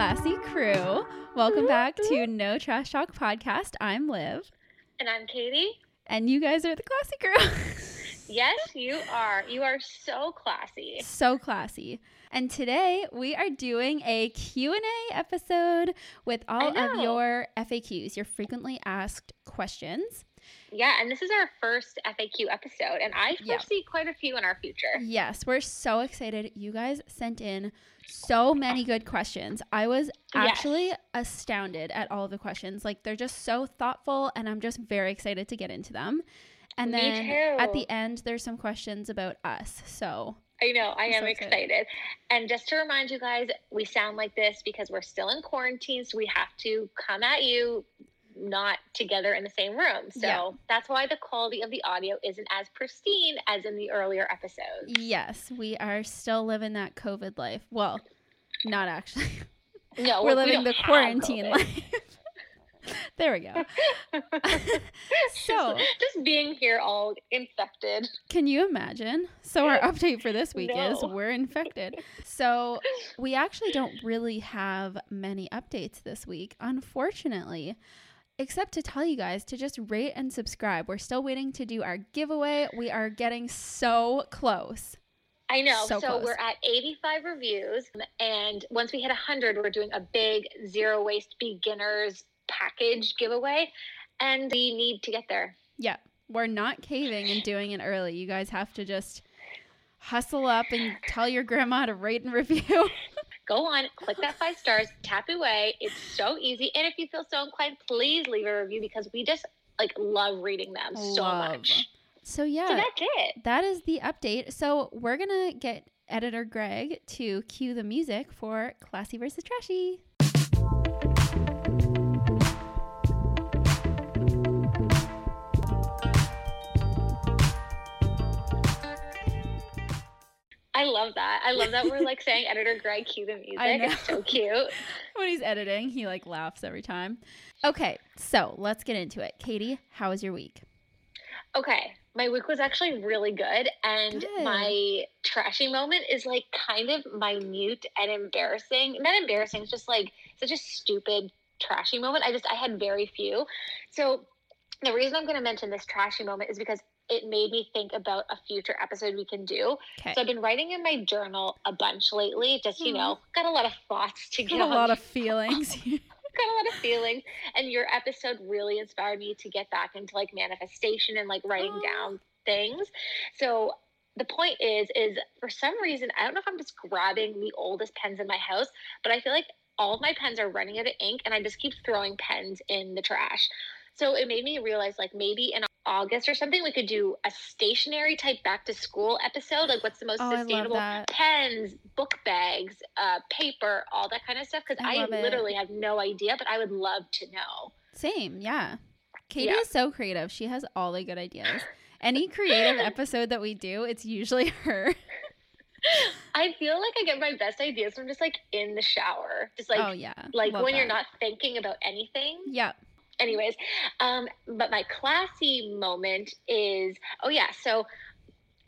classy crew. Welcome back to No Trash Talk Podcast. I'm Liv, And I'm Katie. and you guys are the classy crew. Yes, you are. You are so classy. so classy. And today we are doing a Q&A episode with all of your FAQs, your frequently asked questions. Yeah, and this is our first FAQ episode, and I Yeah. foresee quite a few in our future. Yes, we're so excited. You guys sent in so many good questions. I was actually Yes. astounded at all of the questions. Like they're just so thoughtful and I'm just very excited to get into them. And then at the end there's some questions about us. So, I know, I I'm so excited. excited. And just to remind you guys, we sound like this because we're still in quarantine, so we have to come at you not together in the same room. So Yeah. that's why the quality of the audio isn't as pristine as in the earlier episodes. yes, we are still living that COVID life. Well, not actually. No, we're living don't the quarantine life. there we go. so, just being here all infected. Can you imagine? So our update for this week is we're infected. So we actually don't really have many updates this week, unfortunately, except to tell you guys to just rate and subscribe. We're still waiting to do our giveaway. We are getting so close. I know. So So, close. we're at 85 reviews, and once we hit 100, we're doing a big zero waste beginners package giveaway, and we need to get there. Yeah, we're not caving and doing it early. You guys have to just hustle up and tell your grandma to rate and review. Go on, click that five stars, tap away. It's so easy, and if you feel so inclined, please leave a review because we just like love reading them so much. So yeah, So that's it. that is the update. So we're gonna get editor Greg to cue the music for Classy versus Trashy. I love that. I love that we're like saying editor Greg cue the music. It's so cute. When he's editing, he like laughs every time. Okay, so let's get into it. Katie, how was your week? Okay, my week was actually really good, and Good. my trashy moment is like kind of minute and embarrassing. Not embarrassing, it's just like such a stupid trashy moment. I just I had very few. So the reason I'm going to mention this trashy moment is because it made me think about a future episode we can do. Okay, So I've been writing in my journal a bunch lately. Just you know, mm-hmm. got a lot of thoughts to get got a lot of feelings. got a lot of feelings and your episode really inspired me to get back into like manifestation and like writing Aw. down things so the point is is for some reason i don't know if i'm just grabbing the oldest pens in my house but i feel like all of my pens are running out of ink and i just keep throwing pens in the trash so it made me realize like maybe in august or something we could do a stationery type back to school episode like what's the most Oh, sustainable pens book bags uh, paper all that kind of stuff because I I, literally have no idea but i would love to know Same, yeah. Katie Yeah. is so creative. She has all the good ideas. Any creative episode that we do, it's usually her. i feel like i get my best ideas from just like in the shower just like oh yeah, like love when you're not thinking about anything Yep. Anyways um but my classy moment is oh yeah so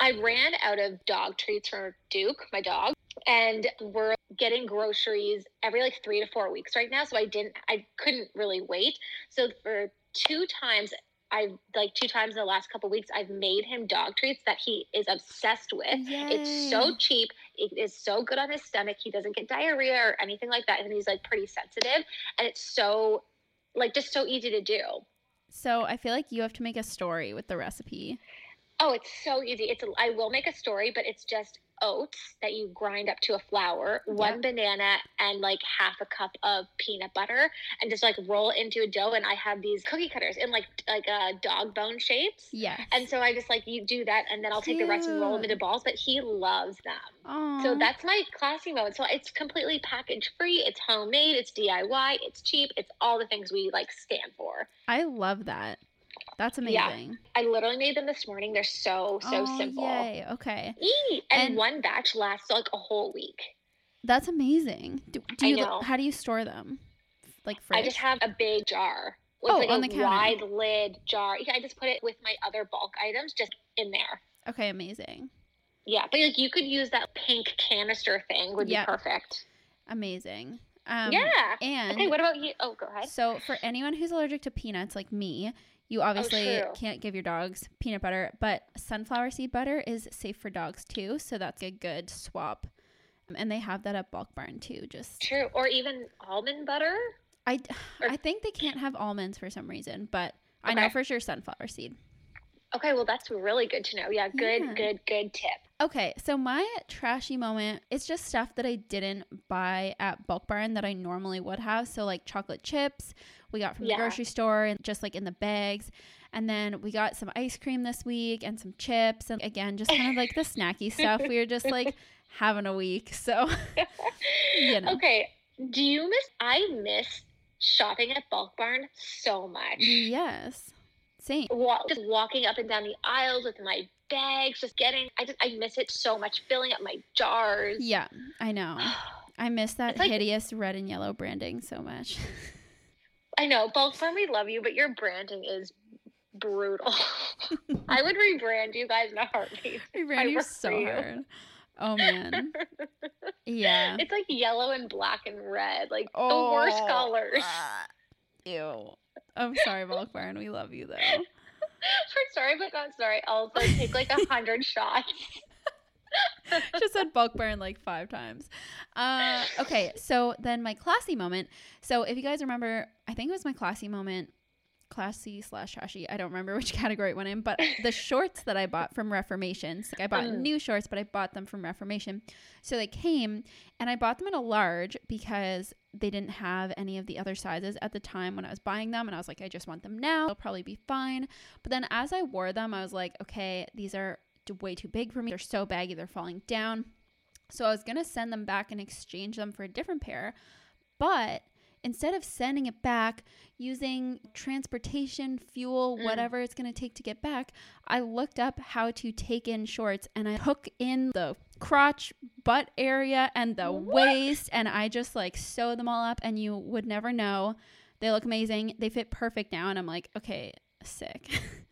i ran out of dog treats for duke my dog and we're getting groceries every like three to four weeks right now so i didn't i couldn't really wait so for two times i've like two times in the last couple weeks i've made him dog treats that he is obsessed with it's so cheap. It is so good on his stomach. He doesn't get diarrhea or anything like that. And he's like pretty sensitive. And it's so, like, just so easy to do. So I feel like you have to make a story with the recipe. Oh, it's so easy. It's I will make a story, but it's just oats that you grind up to a flour, one banana, and like half a cup of peanut butter, and just like roll into a dough. And I have these cookie cutters in like like uh, dog bone shapes. Yeah. And so I just like you do that, and then I'll take the rest and roll them into balls. But he loves them. Aw. So that's my classy mode. So it's completely package free. It's homemade. It's DIY. It's cheap. It's all the things we like stand for. I love that. That's amazing. Yeah. I literally made them this morning. They're so so Oh, simple. Yay. Okay. Eat. And, And- one batch lasts like a whole week. That's amazing. Do, do you how do you store them? Like fridge? I just have a big jar with Oh, like on a the counter. wide lid jar. Yeah, I just put it with my other bulk items just in there. Okay, amazing. Yeah, but like you could use that pink canister thing would be perfect. Amazing. Um, yeah. And Okay, what about you? Oh, go ahead. so for anyone who's allergic to peanuts like me, you obviously true. can't give your dogs peanut butter, but sunflower seed butter is safe for dogs too. So that's a good swap. Um, And they have that at Bulk Barn too. Just True. Or even almond butter. I, Or- I think they can't have almonds for some reason, but I know for sure sunflower seed. Okay, well that's really good to know. Yeah, good, Yeah. good, good tip. Okay, so my trashy moment it's just stuff that I didn't buy at Bulk Barn that I normally would have. So like chocolate chips we got from Yeah. the grocery store and just like in the bags. And then we got some ice cream this week and some chips and again just kind of like the snacky stuff. We were just like having a week. So you know. Okay, do you miss? I miss shopping at Bulk Barn so much. Yes. Same. Wa- just walking up and down the aisles with my bags, just getting. I just I miss it so much. Filling up my jars. Yeah, I know. I miss that like- hideous red and yellow branding so much. I know, Bulk Barn, we love you, but your branding is brutal. I would rebrand you guys in a heartbeat. We ran you so you. hard. Oh man. Yeah. It's like yellow and black and red, like the worst Oh, colors. ah, Ew. I'm sorry, Bulk Barn. We love you though. For sorry but not sorry. I'll also, take like a hundred shots. Just said Bulk Barn like five times. Uh, okay, so then my classy moment. So if you guys remember, I think it was my classy moment, classy slash trashy. I don't remember which category it went in, but the shorts that I bought from Reformation. So, like I bought Mm. new shorts, but I bought them from Reformation. So they came, and I bought them in a large because they didn't have any of the other sizes at the time when I was buying them, and I was like, I just want them now. They'll probably be fine. But then as I wore them, I was like, okay, these are way too big for me. They're so baggy, they're falling down. So I was going to send them back and exchange them for a different pair. But instead of sending it back using transportation, fuel, Mm. whatever it's going to take to get back, I looked up how to take in shorts and I hook in the crotch, butt area, and the What? waist, and I just like sew them all up, and you would never know. They look amazing. They fit perfect now, and I'm like, okay, sick.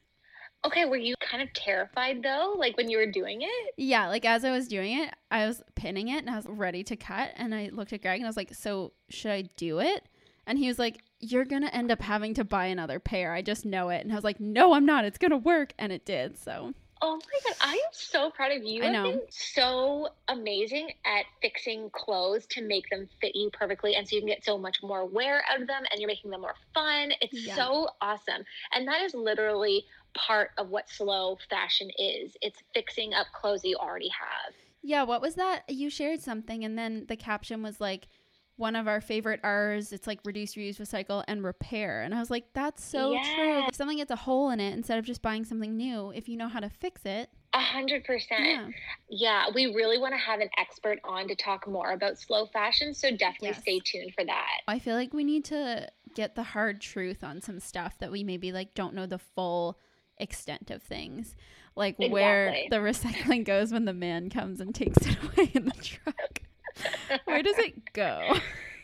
Okay, were you kind of terrified though, like when you were doing it? Yeah, like as I was doing it, I was pinning it and I was ready to cut. And I looked at Greg and I was like, So should I do it? And he was like, You're going to end up having to buy another pair. I just know it. And I was like, No, I'm not. It's going to work. And it did. So Oh my god, I am so proud of you. I know. been so amazing at fixing clothes to make them fit you perfectly and so you can get so much more wear out of them and you're making them more fun. It's Yeah. so awesome. And that is literally part of what slow fashion is. It's fixing up clothes you already have. yeah, what was that? You shared something. And then the caption was like, one of our favorite R's, it's like reduce, reuse, recycle, and repair. And I was like, that's so true. If something gets a hole in it, instead of just buying something new, if you know how to fix it, A hundred percent. yeah. Yeah, we really want to have an expert on to talk more about slow fashion. So definitely Yes. stay tuned for that. I feel like we need to get the hard truth on some stuff that we maybe like don't know the full extent of things. Like where the recycling goes when the man comes and takes it away in the truck. where does it go?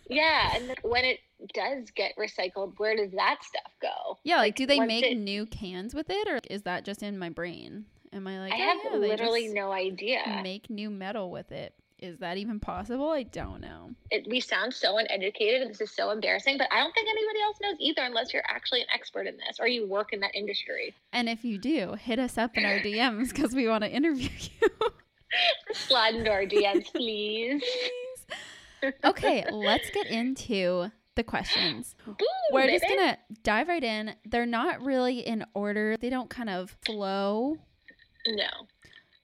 Yeah, and when it does get recycled, where does that stuff go? Yeah, like, do they make it- new cans with it or is that just in my brain? Am I like I "Oh, have yeah, literally no idea. make new metal with it? Is that even possible? I don't know. It, we sound so uneducated, and this is so embarrassing. But I don't think anybody else knows either, unless you're actually an expert in this or you work in that industry. And if you do, hit us up in our DMs because we want to interview you. Slide into our DMs, please. okay, let's get into the questions. Boo, We're just gonna dive right in. They're not really in order. They don't kind of flow. No,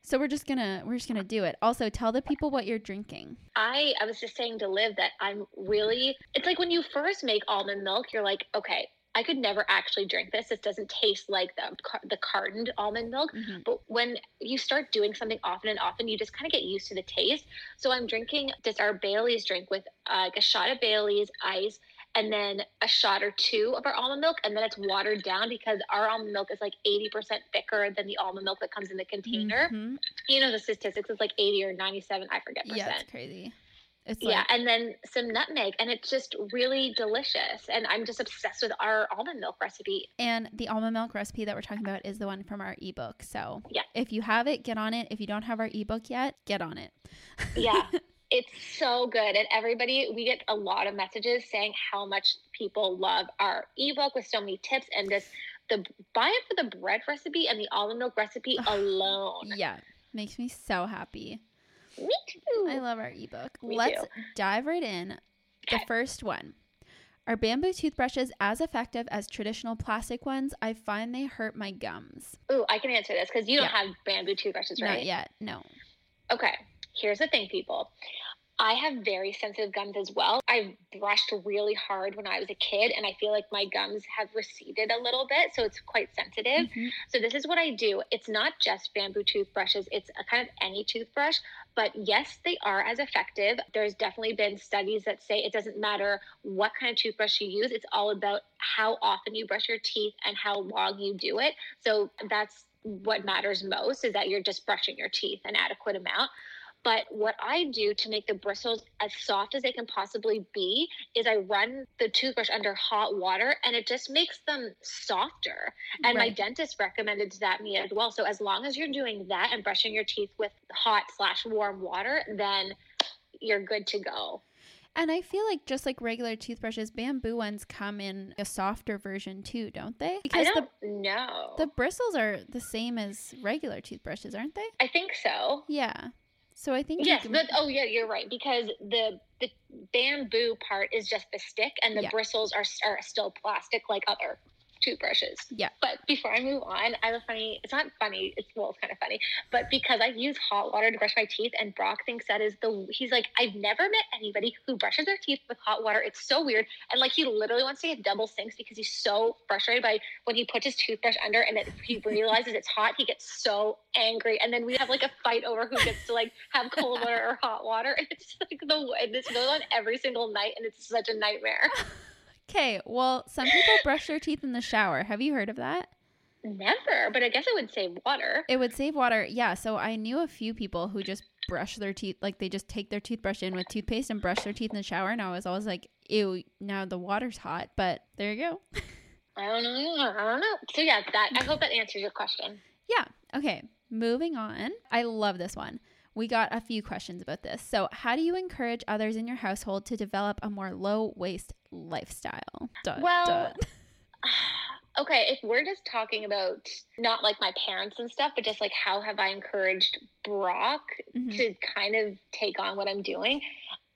So we're just gonna we're just gonna do it. Also, tell the people what you're drinking. I I was just saying to Liv that I'm really. It's like when you first make almond milk, you're like, okay, I could never actually drink this. This doesn't taste like the the cartoned almond milk. Mhm. But when you start doing something often and often, you just kind of get used to the taste. So I'm drinking just our Bailey's drink with uh, like a shot of Bailey's ice and then a shot or two of our almond milk. And then it's watered down because our almond milk is like 80% thicker than the almond milk that comes in the container. Mhm. You know, the statistics is like 80 or 97, I forget percent. Yeah, it's crazy. It's like Yeah, and then some nutmeg, and it's just really delicious. And I'm just obsessed with our almond milk recipe. and the almond milk recipe that we're talking about is the one from our ebook. So Yeah. if you have it, get on it. If you don't have our ebook yet, get on it. Yeah, It's so good. And everybody, we get a lot of messages saying how much people love our ebook with so many tips and this the buy it for the bread recipe and the almond milk recipe alone. Yeah. Makes me so happy. Me too. I love our ebook. Me Let's too. dive right in. The Okay. first one. Are bamboo toothbrushes as effective as traditional plastic ones? I find they hurt my gums. Ooh, I can answer this because you don't Yeah. have bamboo toothbrushes, right? Not yet. No. Okay, here's the thing, people. I have very sensitive gums as well. I brushed really hard when I was a kid, and I feel like my gums have receded a little bit, so it's quite sensitive. Mhm. So this is what I do. It's not just bamboo toothbrushes, it's a kind of any toothbrush, but yes, they are as effective. There's definitely been studies that say it doesn't matter what kind of toothbrush you use, it's all about how often you brush your teeth and how long you do it. So that's what matters most is that you're just brushing your teeth an adequate amount. But what I do to make the bristles as soft as they can possibly be is I run the toothbrush under hot water and it just makes them softer. And my dentist recommended that me as well. So as long as you're doing that and brushing your teeth with hot slash warm water, then you're good to go. And I feel like just like regular toothbrushes, bamboo ones come in a softer version too, don't they? Because the don't know. the bristles are the same as regular toothbrushes, aren't they? I think so. Yeah. So I think Yes, can- but oh yeah, you're right because the the bamboo part is just the stick, and the Yeah. bristles are are still plastic like other toothbrushes. Yeah. But before I move on, I have a funny. It's not funny. It's well, it's kind of funny, but because I use hot water to brush my teeth, and Brock thinks that is the. He's like, I've never met anybody who brushes their teeth with hot water. It's so weird, and like he literally wants to get double sinks because he's so frustrated by when he puts his toothbrush under and it, he realizes it's hot. He gets so angry, and then we have like a fight over who gets to like have cold water or hot water. And it's like the and this goes on every single night, and it's such a nightmare. Okay, well, some people brush their teeth in the shower. Have you heard of that? Never, but I guess it would save water. It would save water. Yeah, so I knew a few people who just brush their teeth, like they just take their toothbrush in with toothpaste and brush their teeth in the shower. And I was always like, ew, now the water's hot. But there you go. I don't know. I don't know. So yeah, that I hope that answers your question. Yeah. Okay. Moving on. I love this one. We got a few questions about this. So, how do you encourage others in your household to develop a more low waste lifestyle? Dun, Well, dun. okay, if we're just talking about not like my parents and stuff, but just like how have I encouraged Brock Mhm. to kind of take on what I'm doing,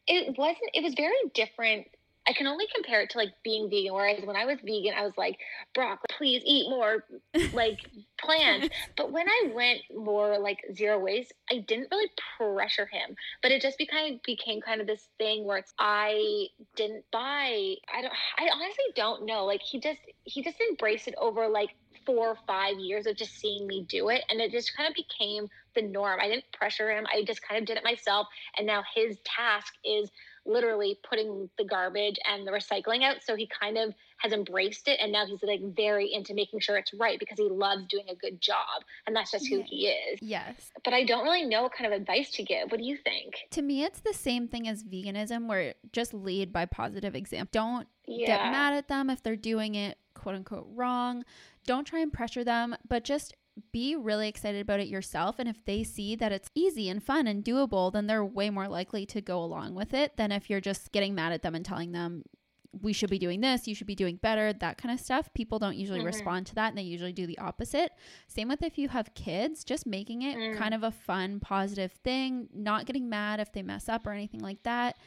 it wasn't, it was very different. I can only compare it to like being vegan. Whereas when I was vegan, I was like, Brock, please eat more like plants. But when I went more like zero waste, I didn't really pressure him. But it just became became kind of this thing where it's I didn't buy. I don't. I honestly don't know. Like he just he just embraced it over like four or five years of just seeing me do it, and it just kind of became the norm. I didn't pressure him. I just kind of did it myself, and now his task is literally putting the garbage and the recycling out. So he kind of has embraced it and now he's like very into making sure it's right because he loves doing a good job and that's just who he is. yes. But I don't really know what kind of advice to give. What do you think? To me, it's the same thing as veganism, where just lead by positive example. Don't Yeah. get mad at them if they're doing it quote unquote wrong. Don't try and pressure them, but just be really excited about it yourself. And if they see that it's easy and fun and doable, then they're way more likely to go along with it than if you're just getting mad at them and telling them, we should be doing this, you should be doing better, that kind of stuff. People don't usually Mhm. respond to that and they usually do the opposite. Same with if you have kids, just making it Mm. kind of a fun, positive thing, not getting mad if they mess up or anything like that.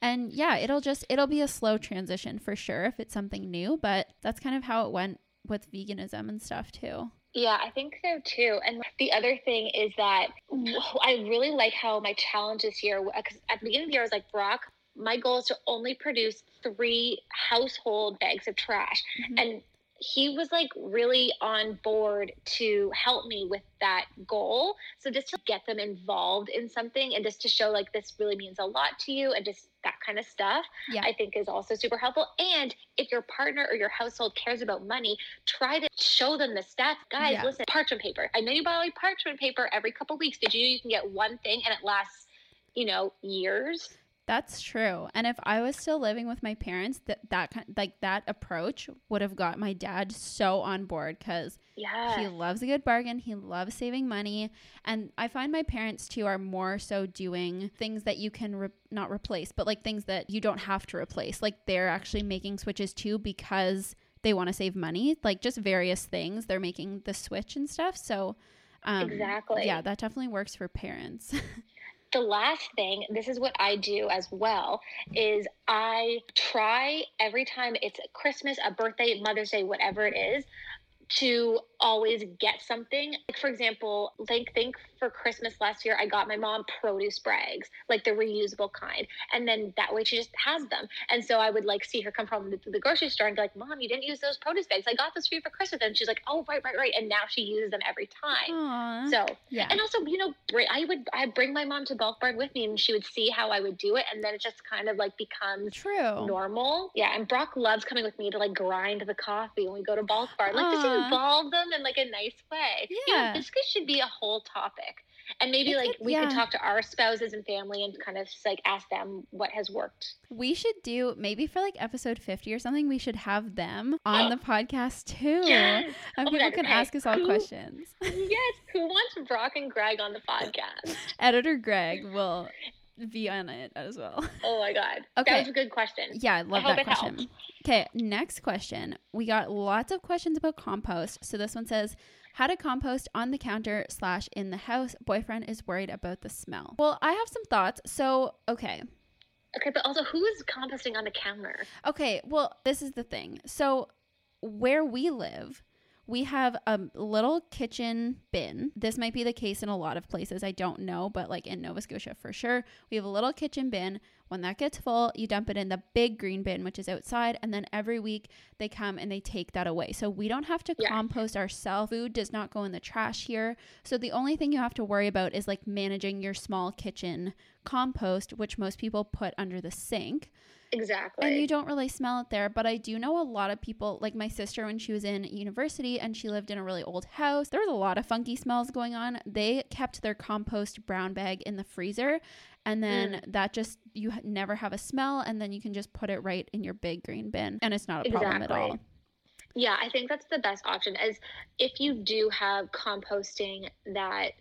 And yeah, it'll just it'll be a slow transition for sure if it's something new, but that's kind of how it went with veganism and stuff too. Yeah, I think so too. And the other thing is that I really like how my challenge this year, because at the beginning of the year, I was like, Brock, my goal is to only produce three household bags of trash. Mhm. And he was like really on board to help me with that goal. So just to get them involved in something and just to show like this really means a lot to you and just that kind of stuff, Yeah. I think is also super helpful. And if your partner or your household cares about money, try to show them the stats. Guys, Yeah. listen, parchment paper. I know you buy parchment paper every couple weeks. Did you know you can get one thing and it lasts, you know, years? That's true. And if I was still living with my parents, that that kind like that approach would have got my dad so on board cuz Yeah. he loves a good bargain, he loves saving money, and I find my parents too are more so doing things that you can re- not replace, but like things that you don't have to replace. Like they're actually making switches too because they want to save money, like just various things. They're making the switch and stuff. So um, Exactly. Yeah, that definitely works for parents. the last thing, this is what I do as well, is I try every time it's Christmas, a birthday, Mother's Day, whatever it is, to always get something. Like for example, think think for Christmas last year, I got my mom produce bags, like the reusable kind, and then that way she just has them. And so I would like see her come from the, the grocery store and be like, "Mom, you didn't use those produce bags. I got those for you for Christmas." And she's like, "Oh, right, right, right." And now she uses them every time. Aw. So yeah. and also, you know, I would I bring my mom to Bulk Barn with me, and she would see how I would do it, and then it just kind of like becomes True. normal. Yeah, and Brock loves coming with me to like grind the coffee when we go to Bulk Barn, like Aw. just involve them in like a nice way. You know, Yeah. this could- should be a whole topic, and maybe It like could- we could talk to our spouses and family and kind of like ask them what has worked. We should do maybe for like episode 50 or something, we should have them on Oh. the podcast too. Yes, And Oh people God, can ask us all Who- questions. yes. Who wants Brock and Greg on the podcast? Editor Greg will be on it as well. Oh my God, Okay. that was a good question. Yeah, I love hope that question. helped. Okay, next question. We got lots of questions about compost. So this one says, how to compost on the counter slash in the house. Boyfriend is worried about the smell. Well, I have some thoughts. So, okay. Okay, but also, who is composting on the counter? Okay, well, this is the thing. So, where we live, we have a little kitchen bin. This might be the case in a lot of places. I don't know, but like in Nova Scotia for sure, we have a little kitchen bin. When that gets full, you dump it in the big green bin, which is outside, and then every week they come and they take that away. So we don't have to Yeah. compost ourselves. Food does not go in the trash here. So the only thing you have to worry about is like managing your small kitchen compost, which most people put under the sink. Exactly. And you don't really smell it there, but I do know a lot of people, like my sister when she was in university and she lived in a really old house. There was a lot of funky smells going on. They kept their compost brown bag in the freezer, and then mm. that just you never have a smell, and then you can just put it right in your big green bin, and it's not a problem at all. Yeah, I think that's the best option. As if you do have composting that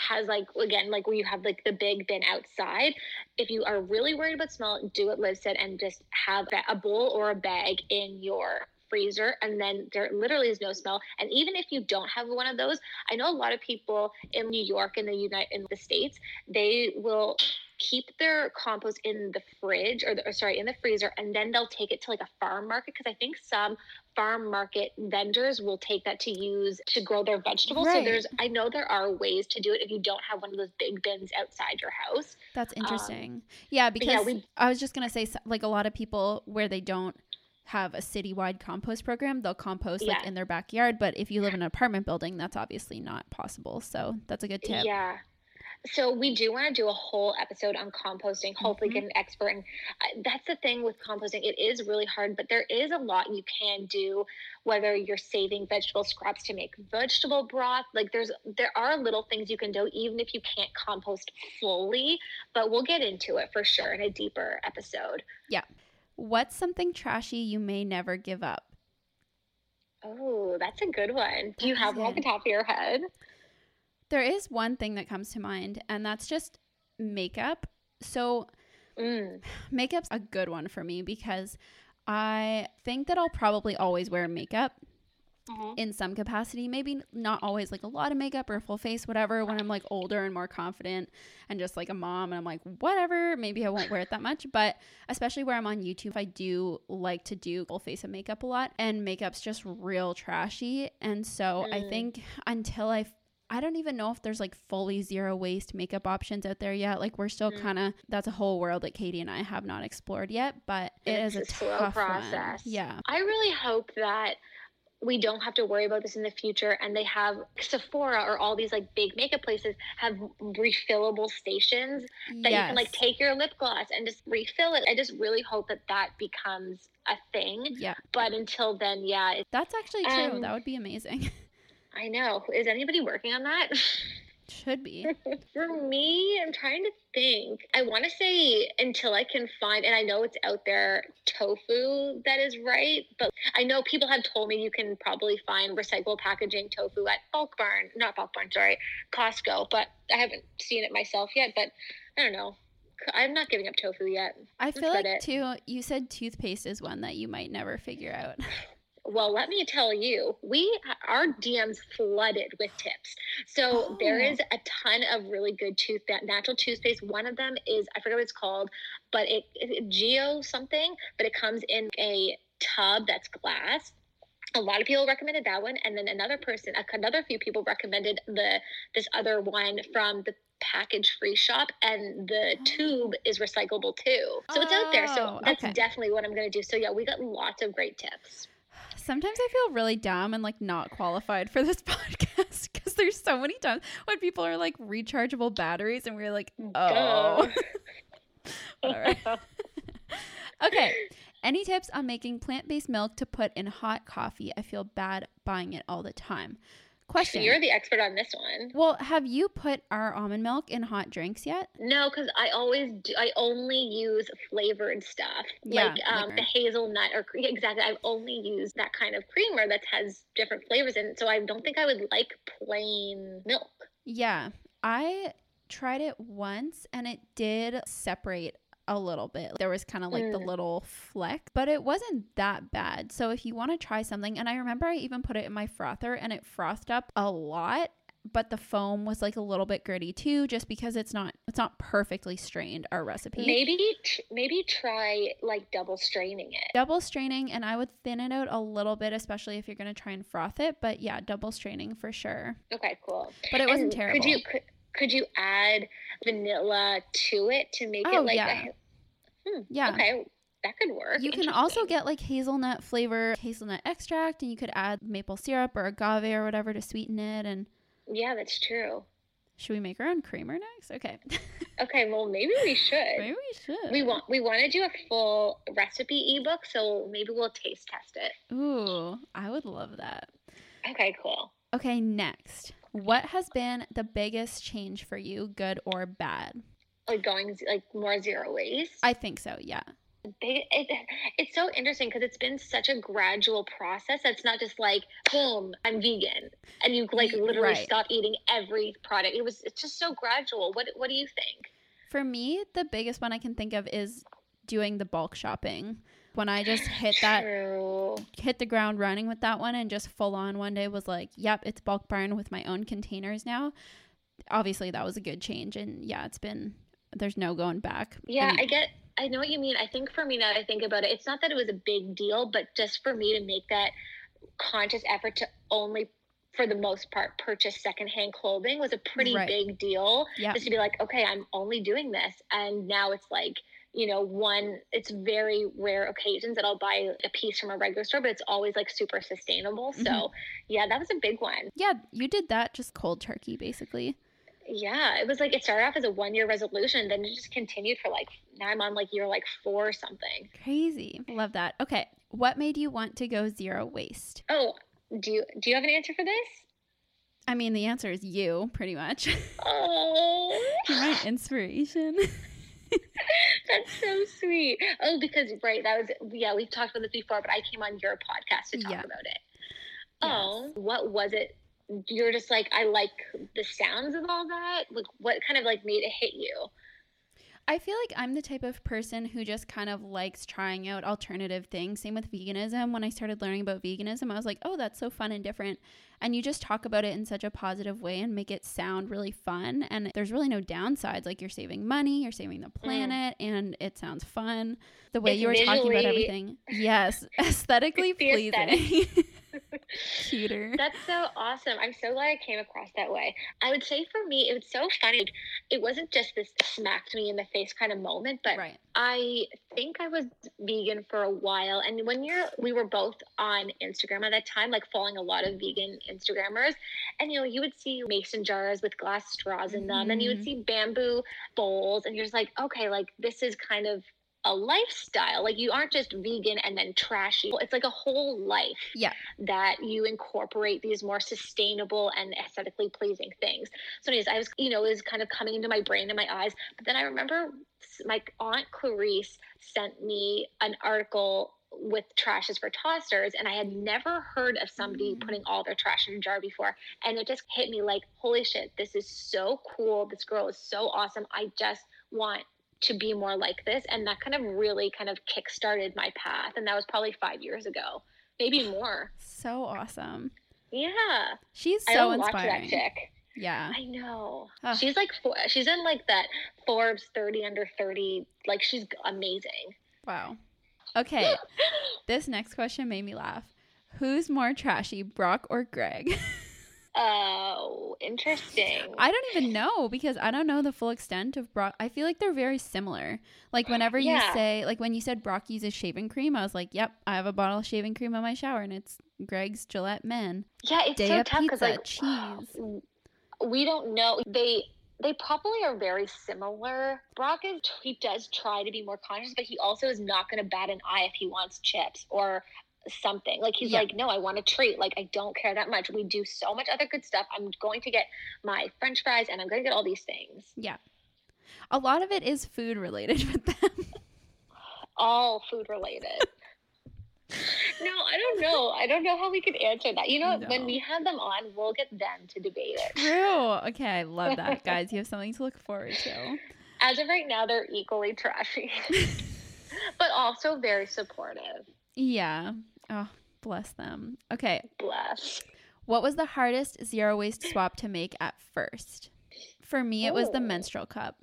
has like again like where you have like the big bin outside if you are really worried about smell do what liv said and just have a bowl or a bag in your freezer and then there literally is no smell. And even if you don't have one of those i know a lot of people in new york in the united in the states they will keep their compost in the fridge or, the, or sorry in the freezer and then they'll take it to like a farm market because i think some farm market vendors will take that to use to grow their vegetables so there's i know there are ways to do it if you don't have one of those big bins outside your house That's interesting. yeah, Um, but because yeah, we- I was just gonna say, like a lot of people where they don't have a citywide compost program, they'll compost like in their backyard. But if you live in an apartment building, that's obviously not possible. So that's a good tip. Yeah. So we do want to do a whole episode on composting. Hopefully, Mhm. get an expert. And uh, that's the thing with composting; it is really hard, but there is a lot you can do. Whether you're saving vegetable scraps to make vegetable broth, like there's there are little things you can do, even if you can't compost fully. But we'll get into it for sure in a deeper episode. Yeah. What's something trashy you may never give up? Oh, that's a good one. Do you have one off the top of your head? There is one thing that comes to mind, and that's just makeup. So Mm. makeup's a good one for me because I think that I'll probably always wear makeup in some capacity. Maybe not always like a lot of makeup or full face, whatever. When I'm like older and more confident and just like a mom, and I'm like, whatever, maybe I won't wear it that much. But especially where I'm on YouTube, I do like to do full face of makeup a lot, and makeup's just real trashy. And so I Mm. think until I I don't even know if there's like fully zero waste makeup options out there yet. Like we're still Mm. kind of that's a whole world that Katie and I have not explored yet, but it It's is a, slow tough one. process. Yeah. I really hope that we don't have to worry about this in the future and they have Sephora or all these like big makeup places have refillable stations that you can like take your lip gloss and just refill it. I just really hope that that becomes a thing. Yeah, But until then, yeah, that's actually true. Um, that would be amazing. I know. Is anybody working on that? Should be. For me, I'm trying to think. I want to say until I can find, and I know it's out there, tofu that is right. But I know people have told me you can probably find recyclable packaging tofu at Bulk Barn, not Bulk Barn, sorry, Costco. But I haven't seen it myself yet. But I don't know. I'm not giving up tofu yet. I feel like too. You said toothpaste is one that you might never figure out. Well, let me tell you, we uh, our DMs flooded with tips. So oh. there is a ton of really good tooth natural toothpaste. One of them is I forget what it's called, but it, it Geo something, but it comes in a tub that's glass a lot of people recommended that one and then another person another few people recommended the this other one from the package free shop and the oh. tube is recyclable too so it's out there so oh, that's okay. definitely what i'm going to do so yeah we got lots of great tips sometimes I feel really dumb and like not qualified for this podcast because there's so many times when people are like rechargeable batteries and we're like, oh. oh. All right. okay. Any tips on making plant based milk to put in hot coffee? I feel bad buying it all the time. Question. You're the expert on this one. Well, have you put our almond milk in hot drinks yet? No, because I always do. I only use flavored stuff, yeah, like um, the hazelnut or exactly. I've only used that kind of creamer that has different flavors in it. So I don't think I would like plain milk. Yeah, I tried it once and it did separate a little bit. There was kind of like mm. the little fleck, but it wasn't that bad. So if you want to try something, and I remember I even put it in my frother and it frothed up a lot but the foam was like a little bit gritty too just because it's not it's not perfectly strained our recipe maybe maybe try like double straining it double straining and i would thin it out a little bit especially if you're going to try and froth it but yeah double straining for sure okay cool but it wasn't terrible could you could, could you add vanilla to it to make oh, it like yeah. a Hmm, yeah. Okay. That could work. You can also get like hazelnut flavor, hazelnut extract, and you could add maple syrup or agave or whatever to sweeten it. And yeah, that's true. Should we make our own creamer next? Okay. okay, well maybe we should. Maybe we should. We want we want to do a full recipe ebook, so maybe we'll taste test it. Ooh, I would love that. Okay, cool. Okay, next. What has been the biggest change for you, good or bad? like going like more zero waste. I think so. Yeah. They, it, it's so interesting because it's been such a gradual process. It's not just like, boom, I'm vegan, and you like literally right. stop eating every product. It was it's just so gradual. What what do you think? For me, the biggest one I can think of is doing the bulk shopping. When I just hit that, hit the ground running with that one, and just full on one day was like, yep, it's bulk barn with my own containers now. Obviously, that was a good change, and yeah, it's been there's no going back. Yeah, I get I know what you mean. I think for me now I think about it, it's not that it was a big deal, but just for me to make that conscious effort to only for the most part purchase secondhand clothing was a pretty right. big deal. Yeah. Just to be like, okay, I'm only doing this. And now it's like, you know, one, it's very rare occasions that I'll buy a piece from a regular store, but it's always like super sustainable. Mm-hmm. So, yeah, that was a big one. Yeah, you did that just cold turkey, basically yeah, it was like it started off as a one year resolution, then it just continued for like now I'm on like year like four or something. Crazy. Love that. Okay. What made you want to go zero waste? Oh, do you do you have an answer for this? I mean the answer is you, pretty much. Oh You're my inspiration. That's so sweet. Oh, because right, that was yeah, we've talked about this before, but I came on your podcast to talk yeah. about it. Yes. Oh, what was it you're just like I like the sounds of all that? Like what kind of like made it hit you? I feel like I'm the type of person who just kind of likes trying out alternative things. Same with veganism. When I started learning about veganism, I was like, oh, that's so fun and different. And you just talk about it in such a positive way and make it sound really fun. And there's really no downsides. Like you're saving money, you're saving the mm. planet, mm. and it sounds fun. The way it's you were talking about everything. Yes, aesthetically pleasing. Cuter. That's so awesome. I'm so glad I came across that way. I would say for me, it was so funny. It wasn't just this smacked me in the face kind of moment, but right. I think I was vegan for a while. And when you're, we were both on Instagram at that time, like following a lot of vegan Instagrammers, and you know, you would see mason jars with glass straws in them, mm-hmm. and you would mm-hmm. see bamboo bowls, and you're just like, okay, like this is kind of a lifestyle. Like you aren't just vegan and then trashy. It's like a whole life. Yeah. That you incorporate these more sustainable and aesthetically pleasing things. So, anyways, I was, you know, it was kind of coming into my brain and my eyes. But then I remember my aunt Clarice sent me an article with Trash is for Tossers and I had never heard of somebody Mm. putting all their trash in a jar before and it just hit me like holy shit this is so cool this girl is so awesome I just want to be more like this and that kind of really kind of kick-started my path and that was probably 5 years ago maybe more So awesome. yeah She's so don't watch that inspiring. chick Yeah. I know Ugh. she's like she's in like that Forbes 30 under 30 like she's amazing Wow. Okay. this next question made me laugh. Who's more trashy, Brock or Greg? oh interesting I don't even know because I don't know the full extent of Brock. I feel like they're very similar. Like whenever you say, like when you said Brock uses shaving cream, I was like, yep, I have a bottle of shaving cream in my shower and it's Greg's Gillette Men. Yeah, it's so tough because like cheese. we don't know. They they probably are very similar. Brock is he does try to be more conscious, but he also is not going to bat an eye if he wants chips or something. Like he's Yeah. like, no, I want a treat. Like I don't care that much. We do so much other good stuff. I'm going to get my French fries and I'm going to get all these things. Yeah. A lot of it is food related with them. All food related. no, I don't know. I don't know how we could answer that. You know, No. when we have them on, we'll get them to debate it. True. Okay, I love that, guys. You have something to look forward to. As of right now, they're equally trashy, but also very supportive. Yeah. Oh, bless them. Okay. Bless. What was the hardest zero waste swap to make at first? For me, it was the Oh. menstrual cup.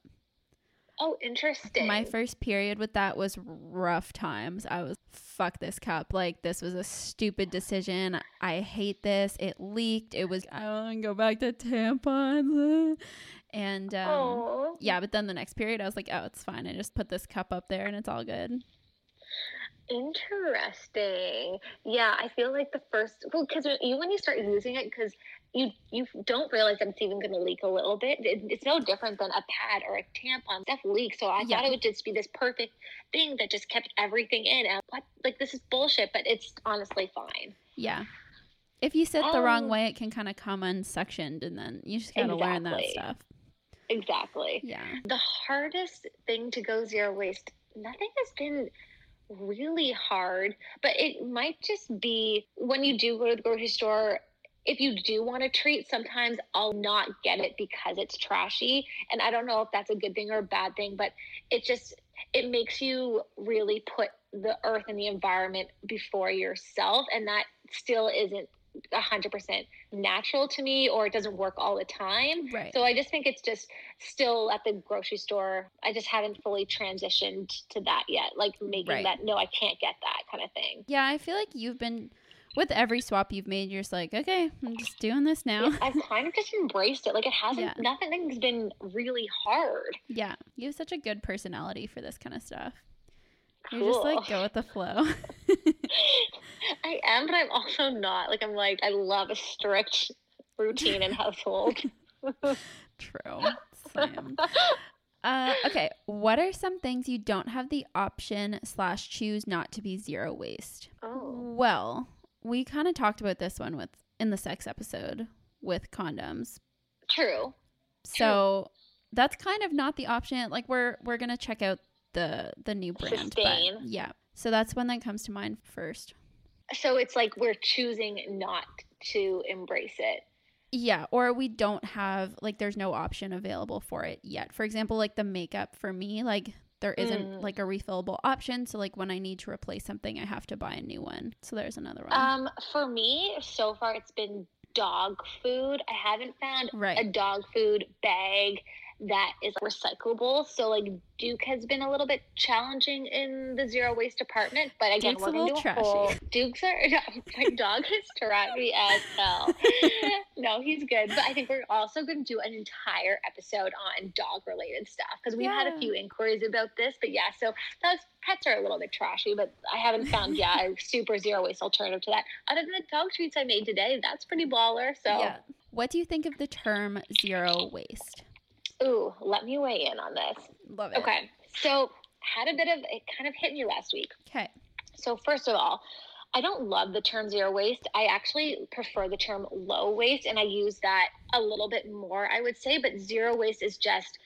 Oh, interesting. My first period with that was rough times. I was, fuck this cup. Like, this was a stupid decision. I hate this. It leaked. It was, I want to go back to tampons. And, um, yeah, but then the next period, I was like, oh, it's fine. I just put this cup up there and it's all good. Interesting. Yeah, I feel like the first well, because you when you start using it, because you you don't realize that it's even going to leak a little bit. It, it's no different than a pad or a tampon. Stuff leaks, so I Yeah. thought it would just be this perfect thing that just kept everything in. And what like this is bullshit, but it's honestly fine. Yeah. If you sit the wrong Um, way, it can kind of come unsectioned and then you just got to learn that stuff. Exactly. Yeah. The hardest thing to go zero waste, nothing has been really hard, but it might just be when you do go to the grocery store. If you do want a treat, sometimes I'll not get it because it's trashy. And I don't know if that's a good thing or a bad thing, but it just it makes you really put the earth and the environment before yourself. And that still isn't a hundred percent natural to me or it doesn't work all the time. Right. So I just think it's just still at the grocery store. I just haven't fully transitioned to that yet. Like making Right. that no, I can't get that kind of thing. Yeah, I feel like you've been with every swap you've made, you're just like, okay, I'm just doing this now. Yeah, I've kind of just embraced it. Like it hasn't Yeah. nothing's been really hard. Yeah, you have such a good personality for this kind of stuff. Cool. You just like go with the flow. I am, but I'm also not. Like I'm like I love a strict routine and household. True. Same. Uh, okay, what are some things you don't have the option slash choose not to be zero waste? oh. Well, we kind of talked about this one with in the sex episode with condoms. True. So that's kind of not the option. Like we're we're gonna check out the the new brand, Sustain. but yeah. So that's one that comes to mind first. So it's like we're choosing not to embrace it. Yeah, or we don't have like there's no option available for it yet. For example, like the makeup for me, like there isn't Mm. like a refillable option. So like when I need to replace something, I have to buy a new one. So there's another one. Um, for me, so far it's been dog food. I haven't found Right. a dog food bag that is recyclable. So like Duke has been a little bit challenging in the zero waste department, but again, Duke's we're a gonna do little a whole. Dukes are my dog is trashy as hell. no, he's good, but I think we're also going to do an entire episode on dog related stuff because we've had a few inquiries about this. But yeah, so those pets are a little bit trashy, but I haven't found yeah a super zero waste alternative to that. Other than the dog treats I made today, that's pretty baller. So yeah. What do you think of the term zero waste? Ooh, let me weigh in on this. Love it. Okay. So had a bit of it kind of hit me last week. Okay. So first of all, I don't love the term zero waste. I actually prefer the term low waste and I use that a little bit more, I would say, but zero waste is just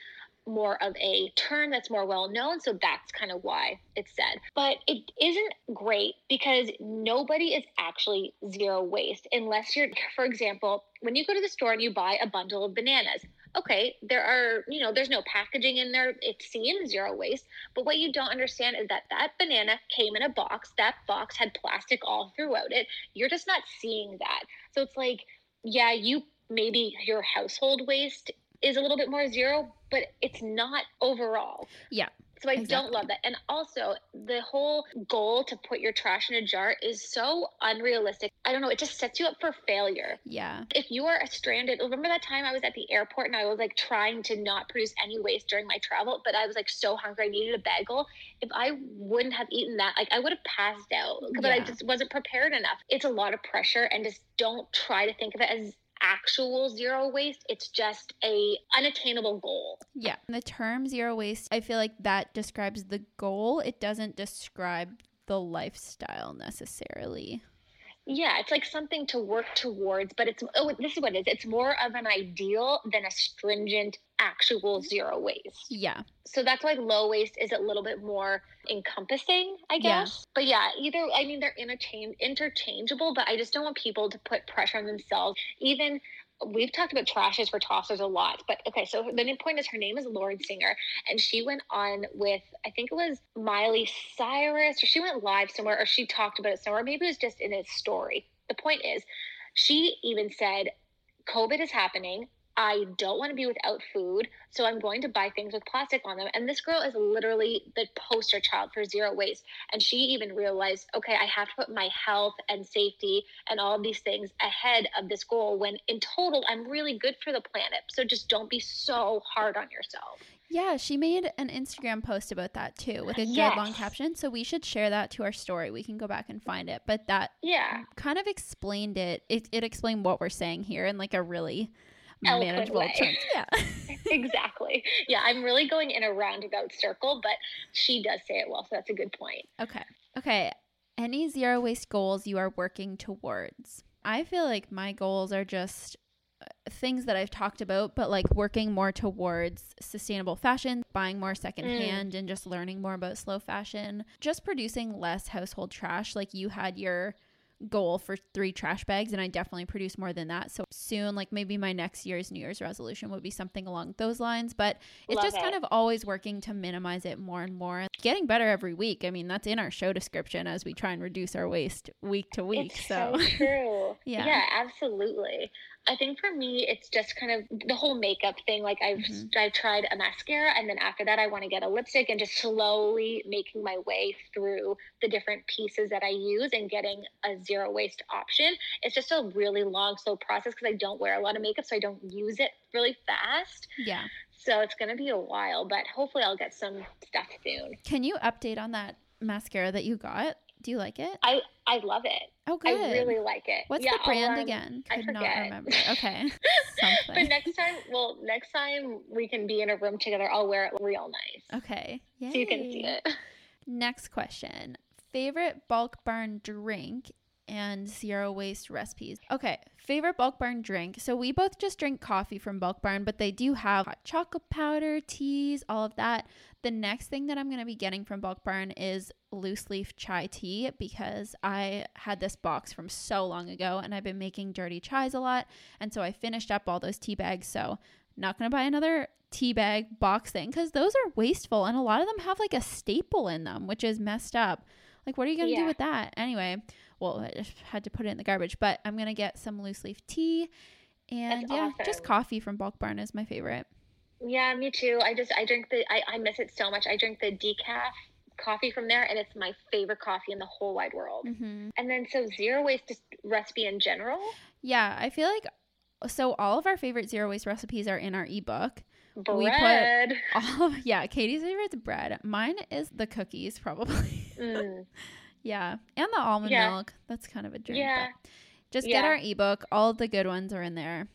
more of a term that's more well known. So that's kind of why it's said. But it isn't great because nobody is actually zero waste unless you're, for example, when you go to the store and you buy a bundle of bananas. Okay, there are, you know, there's no packaging in there. It seems zero waste. But what you don't understand is that that banana came in a box. That box had plastic all throughout it. You're just not seeing that. So it's like, yeah, you maybe your household waste is a little bit more zero, but it's not overall. Yeah. So I Exactly. don't love that. And also, the whole goal to put your trash in a jar is so unrealistic. I don't know, it just sets you up for failure. Yeah. If you are a stranded, remember that time I was at the airport and I was like trying to not produce any waste during my travel, but I was like so hungry, I needed a bagel. If I wouldn't have eaten that, like I would have passed out, but I just wasn't prepared enough. It's a lot of pressure, and just don't try to think of it as actual zero waste. It's just a unattainable goal. Yeah. The term zero waste, I feel like that describes the goal. It doesn't describe the lifestyle necessarily. Yeah, it's like something to work towards, but it's oh, this is what it is. It's more of an ideal than a stringent actual mm-hmm. zero waste. Yeah. So that's why low waste is a little bit more encompassing, I guess Yeah. But yeah, either I mean they're interchange interchangeable, but I just don't want people to put pressure on themselves. Even we've talked about Trash is for Tossers a lot, but okay, so the point is her name is Lauren Singer, and she went on with I think it was Miley Cyrus, or she went live somewhere, or she talked about it somewhere. Maybe it was just in a story. The point is, she even said, "COVID is happening. I don't want to be without food, so I'm going to buy things with plastic on them. And this girl is literally the poster child for zero waste. And she even realized, okay, I have to put my health and safety and all of these things ahead of this goal when in total, I'm really good for the planet. So just don't be so hard on yourself. Yeah, she made an Instagram post about that too with a good long caption. So we should share that to our story. We can go back and find it. But that Yeah. kind of explained it. It, it explained what we're saying here in like a really manageable terms. Yeah. exactly. Yeah, I'm really going in a roundabout circle, but she does say it well. So that's a good point. Okay. Okay. Any zero waste goals you are working towards? I feel like my goals are just uh, things that I've talked about, but like working more towards sustainable fashion, buying more secondhand, and just learning more about slow fashion, just producing less household trash. Like you had your goal for three trash bags, and I definitely produce more than that. So soon, like maybe my next year's New Year's resolution would be something along those lines. But it's Love just kind of always working to minimize it more and more. Getting better every week. I mean, that's in our show description as we try and reduce our waste week to week. It's so, so true. Yeah. Yeah, absolutely. I think for me, it's just kind of the whole makeup thing. Like I've Mhm. I've tried a mascara, and then after that, I want to get a lipstick, and just slowly making my way through the different pieces that I use and getting a zero waste option. It's just a really long, slow process because I don't wear a lot of makeup, so I don't use it really fast. yeah. So it's gonna be a while, but hopefully, I'll get some stuff soon. Can you update on that mascara that you got? Do you like it? I I love it. Oh, good. I really like it. What's Yeah, the brand um, again? I Could not forget. remember. Okay. but next time, well, next time we can be in a room together, I'll wear it real nice. Okay. So you can see Yay. it. Next question. Favorite Bulk Barn drink and zero waste recipes. Okay, favorite Bulk Barn drink. So we both just drink coffee from Bulk Barn, but they do have hot chocolate powder, teas, all of that. The next thing that I'm going to be getting from Bulk Barn is loose leaf chai tea because I had this box from so long ago and I've been making dirty chais a lot. And so I finished up all those tea bags. So not going to buy another tea bag box thing because those are wasteful and a lot of them have like a staple in them, which is messed up. Like, what are you going to do with that? Anyway, well, I just had to put it in the garbage, but I'm going to get some loose leaf tea. And That's yeah, just coffee from Bulk Barn is my favorite. Yeah, me too. I just I drink the I, I miss it so much. I drink the decaf coffee from there, and it's my favorite coffee in the whole wide world. hmm And then so zero waste recipe in general. Yeah, I feel like so all of our favorite zero waste recipes are in our ebook. We put- Bread. All of, yeah, Katie's favorite's bread. Mine is the cookies, probably. Mm, yeah, and the almond Yeah. milk. That's kind of a drink. yeah. just get our ebook. All the good ones are in there.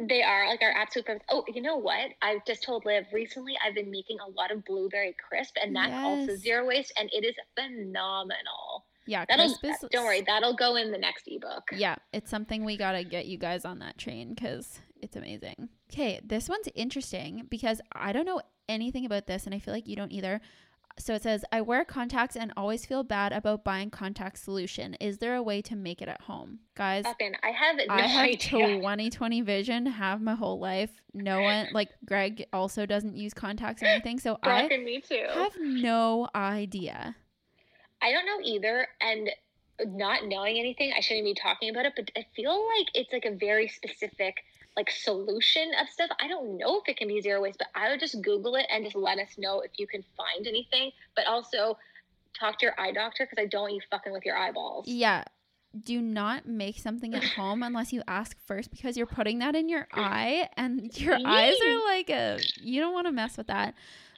They are like our absolute perfect. Oh, you know what? I've just told Liv recently. I've been making a lot of blueberry crisp, and that's also zero waste, and it is phenomenal. Yeah, That'll is don't worry, that'll go in the next ebook. Yeah, it's something we got to get you guys on that train because it's amazing. Okay, this one's interesting because I don't know anything about this and I feel like you don't either. So it says, I wear contacts and always feel bad about buying contact solution. Is there a way to make it at home? Guys, I have no I have idea. 2020 vision, have my whole life. No one, like Greg also doesn't use contacts or anything. So Brock I and me too. have no idea. I don't know either, and not knowing anything, I shouldn't be talking about it. But I feel like it's like a very specific like solution of stuff. I don't know if it can be zero waste, but I would just Google it and just let us know if you can find anything. But also talk to your eye doctor because I don't want you fucking with your eyeballs. Yeah. Do not make something at home unless you ask first because you're putting that in your eye and your eyes are like a you don't want to mess with that.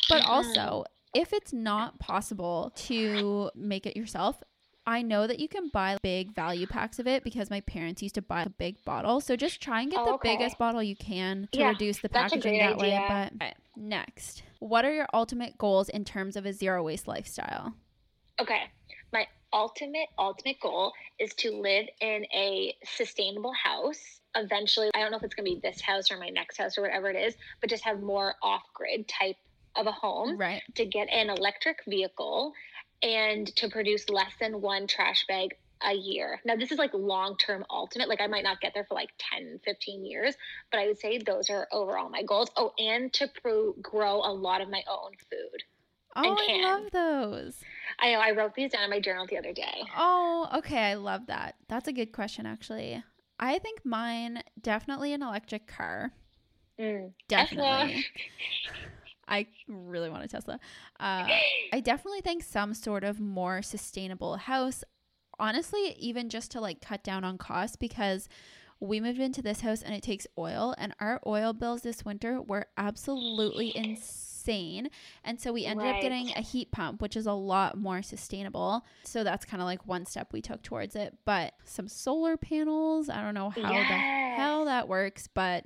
But also, if it's not possible to make it yourself, I know that you can buy big value packs of it because my parents used to buy a big bottle. So just try and get Oh, the okay. biggest bottle you can to Yeah, reduce the packaging that way. But next, what are your ultimate goals in terms of a zero waste lifestyle? Okay. My ultimate, ultimate goal is to live in a sustainable house. Eventually, I don't know if it's going to be this house or my next house or whatever it is, but just have more off grid type of a home Right. to get an electric vehicle and to produce less than one trash bag a year. Now, this is like long term ultimate. Like, I might not get there for like 10, 15 years, but I would say those are overall my goals. Oh, and to pro- grow a lot of my own food. Oh, I love those. I know I wrote these down in my journal the other day. Oh, okay. I love that. That's a good question, actually. I think mine definitely an electric car. Mm. Definitely. I really want a Tesla. Uh, I definitely think some sort of more sustainable house. Honestly, even just to like cut down on costs because we moved into this house and it takes oil, and our oil bills this winter were absolutely insane. And so we ended up getting a heat pump, which is a lot more sustainable. So that's kind of like one step we took towards it. But some solar panels, I don't know how the hell that works, but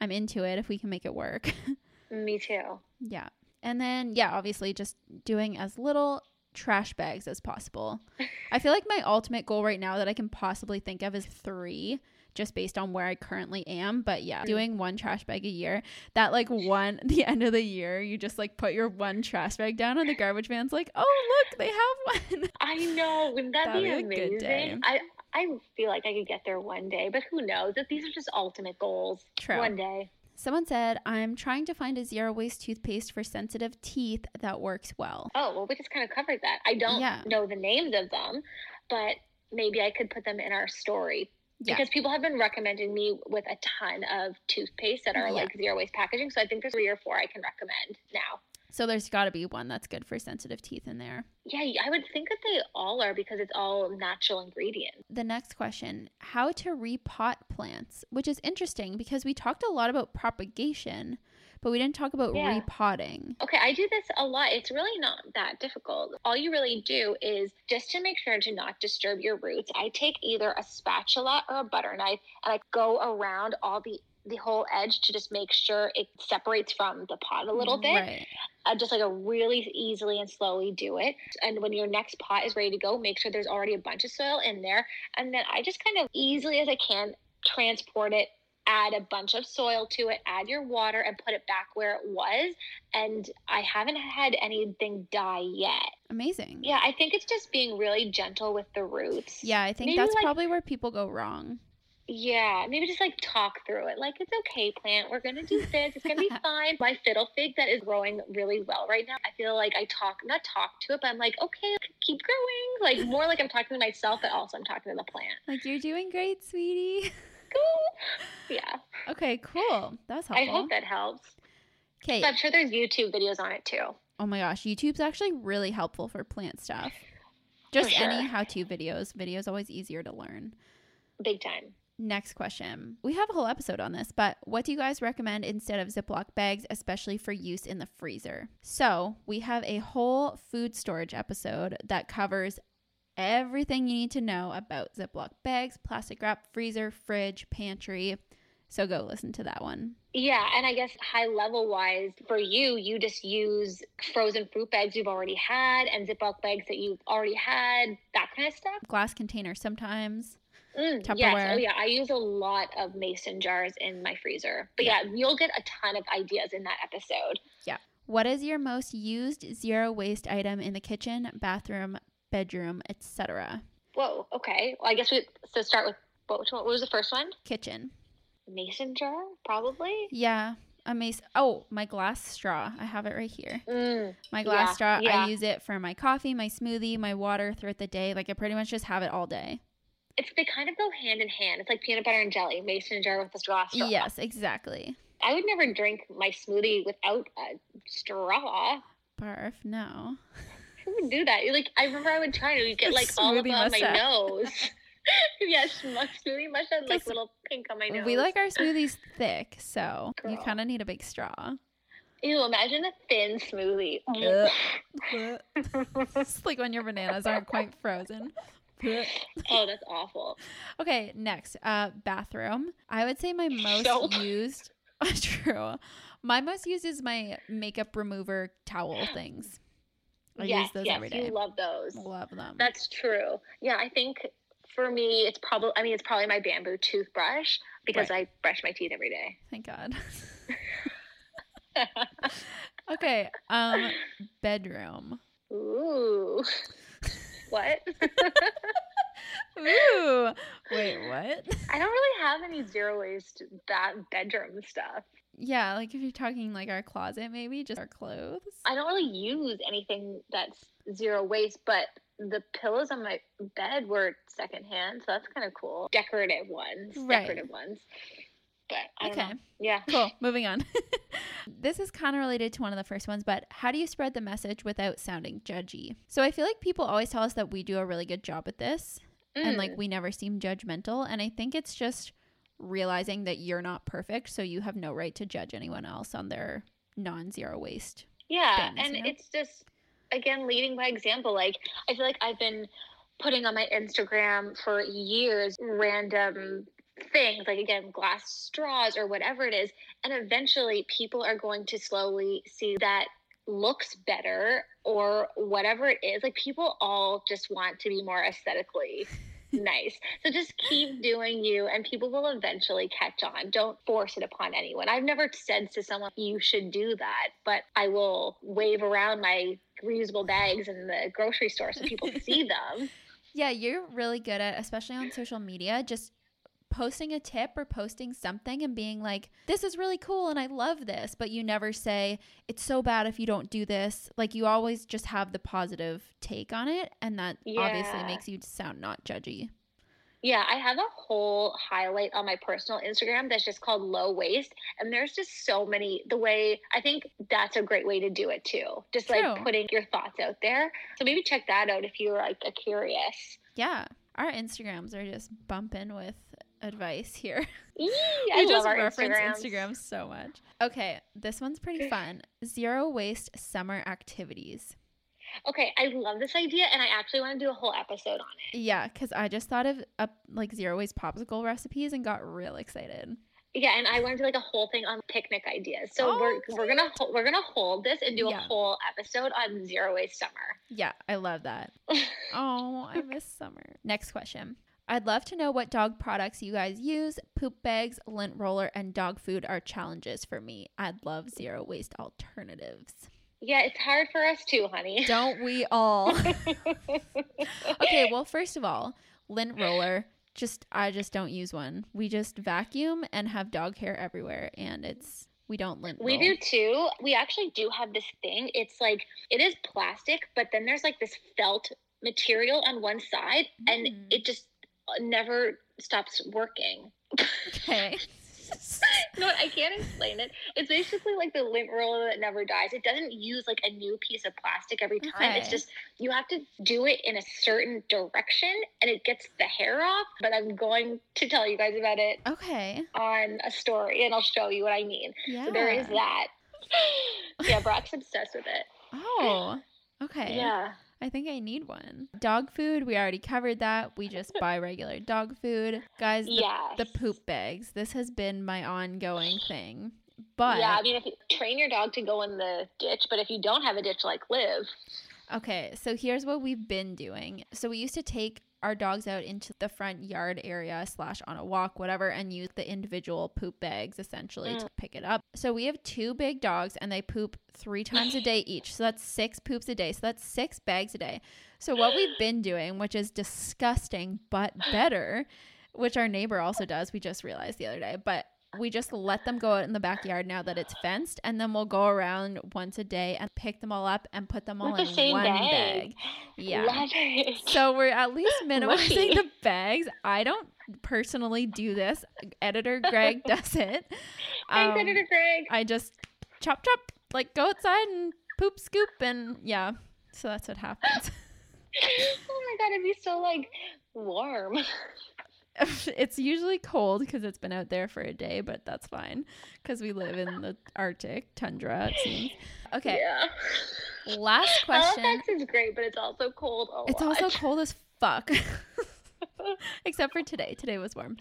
I'm into it if we can make it work. Me too. Yeah. And then, yeah, obviously just doing as little trash bags as possible. I feel like my ultimate goal right now that I can possibly think of is three, just based on where I currently am. But yeah, mm. doing one trash bag a year, that like one, the end of the year, you just like put your one trash bag down and the garbage man's like, oh, look, they have one. I know. Wouldn't that be be amazing? day. I I feel like I could get there one day, but who knows? That these are just ultimate goals. True. One day. Someone said, I'm trying to find a zero waste toothpaste for sensitive teeth that works well. Oh well, we just kind of covered that. I don't Yeah. know the names of them, but maybe I could put them in our story Yeah. because people have been recommending me with a ton of toothpaste that are Yeah. like zero waste packaging. So I think there's three or four I can recommend now. So there's got to be one that's good for sensitive teeth in there. Yeah, I would think that they all are because it's all natural ingredients. the next question how to repot plants which is interesting because we talked a lot about propagation but we didn't talk about Yeah. repotting Okay, I do this a lot. It's really not that difficult. All you really do is just to make sure to not disturb your roots. I take either a spatula or a butter knife and I go around all the the whole edge to just make sure it separates from the pot a little bit. right Uh, just like a really easily and slowly do it. And when your next pot is ready to go, make sure there's already a bunch of soil in there. And then I just kind of easily as I can transport it, add a bunch of soil to it, add your water, and put it back where it was. And I haven't had anything die yet. amazing Yeah, I think it's just being really gentle with the roots. yeah i think Maybe, that's like- probably where people go wrong Yeah, maybe just like talk through it. Like, it's okay, plant. We're going to do this. It's going to be fine. My fiddle fig that is growing really well right now, I feel like I talk, not talk to it, but I'm like, okay, keep growing. Like, more like I'm talking to myself, but also I'm talking to the plant. like you're doing great sweetie Cool. Yeah. okay cool that's helpful. I hope that helps. okay But I'm sure there's YouTube videos on it too. oh my gosh youtube's actually really helpful for plant stuff just any how-to videos videos always easier to learn Big time. Next question. We have a whole episode on this, but what do you guys recommend instead of Ziploc bags, especially for use in the freezer? So, we have a whole food storage episode that covers everything you need to know about Ziploc bags, plastic wrap, freezer, fridge, pantry. So go listen to that one. Yeah, and I guess high level wise for you, you just use frozen fruit bags you've already had and Ziploc bags that you've already had, that kind of stuff. Glass container sometimes. Mm, yes. Oh, yeah. I use a lot of mason jars in my freezer. But yeah, you'll get a ton of ideas in that episode. Yeah. What is your most used zero waste item in the kitchen, bathroom, bedroom, etc.? Whoa. Okay. Well, I guess we so start with what. What was the first one? Kitchen. Mason jar, probably. Yeah. Amazing. Oh, my glass straw. I have it right here. Mm, My glass Yeah, straw. yeah. I use it for my coffee, my smoothie, my water throughout the day. Like I pretty much just have it all day. It's they kind of go hand in hand. It's like peanut butter and jelly, mason jar with a straw. straw. Yes, exactly. I would never drink my smoothie without a straw. Barf. No. Who would do that? You're Like I remember I would try to get like all above my nose. yes, smoothie mustache like 'Cause little pink on my nose. We like our smoothies thick, so you kind of need a big straw. Ew, imagine a thin smoothie. It's like when your bananas aren't quite frozen. Oh, that's awful. Okay, next, uh, bathroom. I would say my most Soap. used. True. My most used is my makeup remover towel things. I yes, use those yes, every day. you love those. Love them. That's true. Yeah, I think for me, it's probably. I mean, it's probably my bamboo toothbrush because I brush my teeth every day. Thank God. okay. Um, bedroom. Ooh. What? Ooh. Wait, what? I don't really have any zero waste that bedroom stuff. Yeah, like if you're talking like our closet, maybe just our clothes. I don't really use anything that's zero waste, but the pillows on my bed were secondhand, so that's kind of cool. Decorative ones, Right. decorative ones. But Okay. know. Yeah. Cool. Moving on. this is kind of related to one of the first ones, but how do you spread the message without sounding judgy? So I feel like people always tell us that we do a really good job at this and like Mm. we never seem judgmental. And I think it's just realizing that you're not perfect, so you have no right to judge anyone else on their non zero waste. Yeah, things, and you know? it's just again leading by example. Like I feel like I've been putting on my Instagram for years random things like again glass straws or whatever it is and eventually people are going to slowly see that looks better or whatever it is like people all just want to be more aesthetically nice. So just keep doing you and people will eventually catch on. Don't force it upon anyone. I've never said to someone you should do that but i will wave around my reusable bags in the grocery store so people see them. Yeah, you're really good at, especially on social media, just posting a tip or posting something and being like, this is really cool and I love this. But you never say, it's so bad if you don't do this. Like, you always just have the positive take on it. And that obviously makes you sound not judgy. Yeah, I have a whole highlight on my personal Instagram that's just called low waste. And there's just so many, the way I think that's a great way to do it too. Just True. like putting your thoughts out there. So maybe check that out if you're like a curious. Yeah. Our Instagrams are just bumping with advice here. Eee, I just reference Instagrams. Instagram so much. Okay, this one's pretty fun. Zero waste summer activities. Okay, I love this idea and I actually want to do a whole episode on it. Yeah, because I just thought of uh, like zero waste popsicle recipes and got real excited. Yeah, and I want to do like a whole thing on picnic ideas. So Oh, we're we're gonna we're gonna hold this and do Yeah. a whole episode on zero waste summer. Yeah, I love that. oh, I miss summer. Next question. I'd love to know what dog products you guys use. Poop bags, lint roller, and dog food are challenges for me. I'd love zero waste alternatives. Yeah, it's hard for us too, honey. Don't we all? okay, well, first of all, lint roller. Just I just don't use one. We just vacuum and have dog hair everywhere, and it's we don't lint. We do too. We actually do have this thing. It's like it is plastic, but then there's like this felt material on one side, and Mm. it just never stops working. Okay. no, I can't explain it. It's basically like the lint roller that never dies. It doesn't use like a new piece of plastic every time. Okay. It's just you have to do it in a certain direction, and it gets the hair off. But I'm going to tell you guys about it okay. on a story, and I'll show you what I mean. Yeah. So there is that. yeah, Brock's obsessed with it. Oh. Okay. Yeah. I think I need one. Dog food, we already covered that. We just buy regular dog food. Guys, the, yes. the poop bags. This has been my ongoing thing. But yeah, I mean, if you train your dog to go in the ditch, but if you don't have a ditch like Liv, Okay, so here's what we've been doing. So we used to take our dogs out into the front yard area slash on a walk, whatever, and use the individual poop bags essentially to mm. pick it up. So we have two big dogs and they poop three times a day each. So that's six poops a day. So that's six bags a day. So what we've been doing, which is disgusting but better, which our neighbor also does, we just realized the other day, but we just let them go out in the backyard now that it's fenced and then we'll go around once a day and pick them all up and put them all with in the one bag. bag. Yeah. So we're at least minimizing the bags. I don't personally do this. Editor Greg does it. Thanks, Um, Editor Greg. I just chop chop, like go outside and poop scoop and yeah. So that's what happens. oh my god, it'd be so like warm. it's usually cold because it's been out there for a day, but that's fine because we live in the Arctic tundra. It seems. Okay, Yeah. last question. Halifax is great, but it's also cold It's lot. also cold as fuck. Except for today. Today was warm.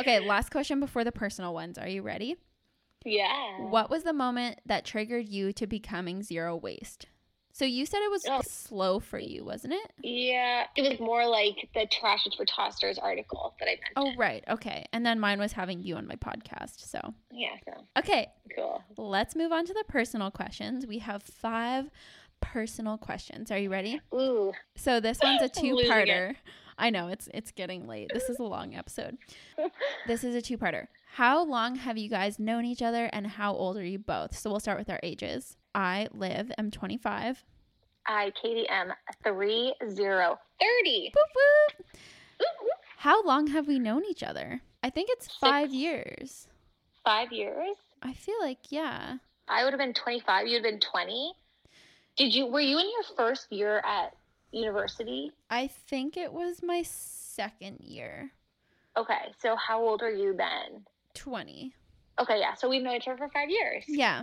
Okay, last question before the personal ones. Are you ready? yeah. What was the moment that triggered you to becoming zero waste? So you said it was Oh. slow for you, wasn't it? Yeah, it was more like the Trash is for Tossers article that I mentioned. Oh, right. Okay. And then mine was having you on my podcast. So, Yeah, so okay, cool. let's move on to the personal questions. We have five personal questions. Are you ready? Ooh, So this one's a I'm losing it. two-parter. I know it's it's getting late. This is a long episode. This is a two-parter. How long have you guys known each other and how old are you both? So we'll start with our ages. I Liv, am 25. I, Katie M, 30, 30. Boop, boop. How long have we known each other? I think it's 5 Six. years. Five years. I feel like yeah. I would have been 25. You'd have been 20. Did you, were you in your first year at university? I think it was my second year. Okay, so how old are you then? 20. Okay, yeah, so we've known each other for five years. Yeah.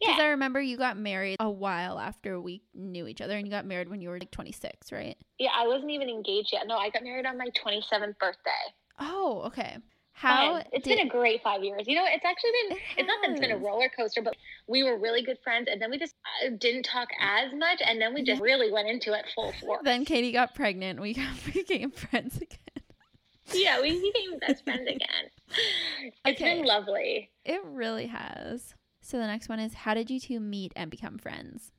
Because Yeah. I remember you got married a while after we knew each other, and you got married when you were like 26, right? Yeah, I wasn't even engaged yet. No, I got married on my 27th birthday. Oh, okay. How Fun. It's did been a great five years. You know, it's actually been, It it's not that it's been a roller coaster, but we were really good friends. And then we just uh, didn't talk as much. And then we just really went into it full force. then Katie got pregnant. We got, became friends again. yeah, we became best friends again. It's Okay. been lovely. It really has. So the next one is how did you two meet and become friends?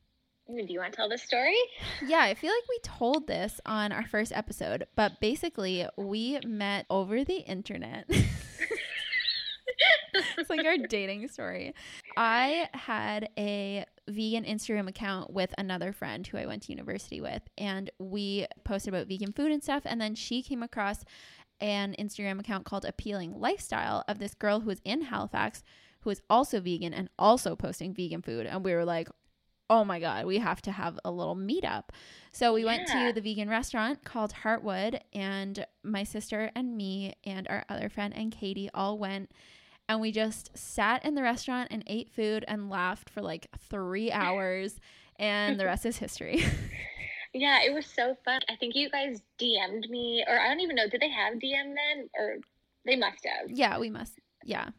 Do you want to tell the story? Yeah, I feel like we told this on our first episode, but basically we met over the internet. it's like our dating story. I had a vegan Instagram account with another friend who I went to university with, and we posted about vegan food and stuff. And then she came across an Instagram account called Appealing Lifestyle of this girl who was in Halifax who was also vegan and also posting vegan food. And we were like, oh my God, we have to have a little meetup. So we went to the vegan restaurant called Heartwood, and my sister and me and our other friend and Katie all went. And we just sat in the restaurant and ate food and laughed for like three hours. And the rest is history. Yeah, it was so fun. I think you guys DM'd me, or I don't even know, did they have DM then? Or they must have. yeah, we must. Yeah.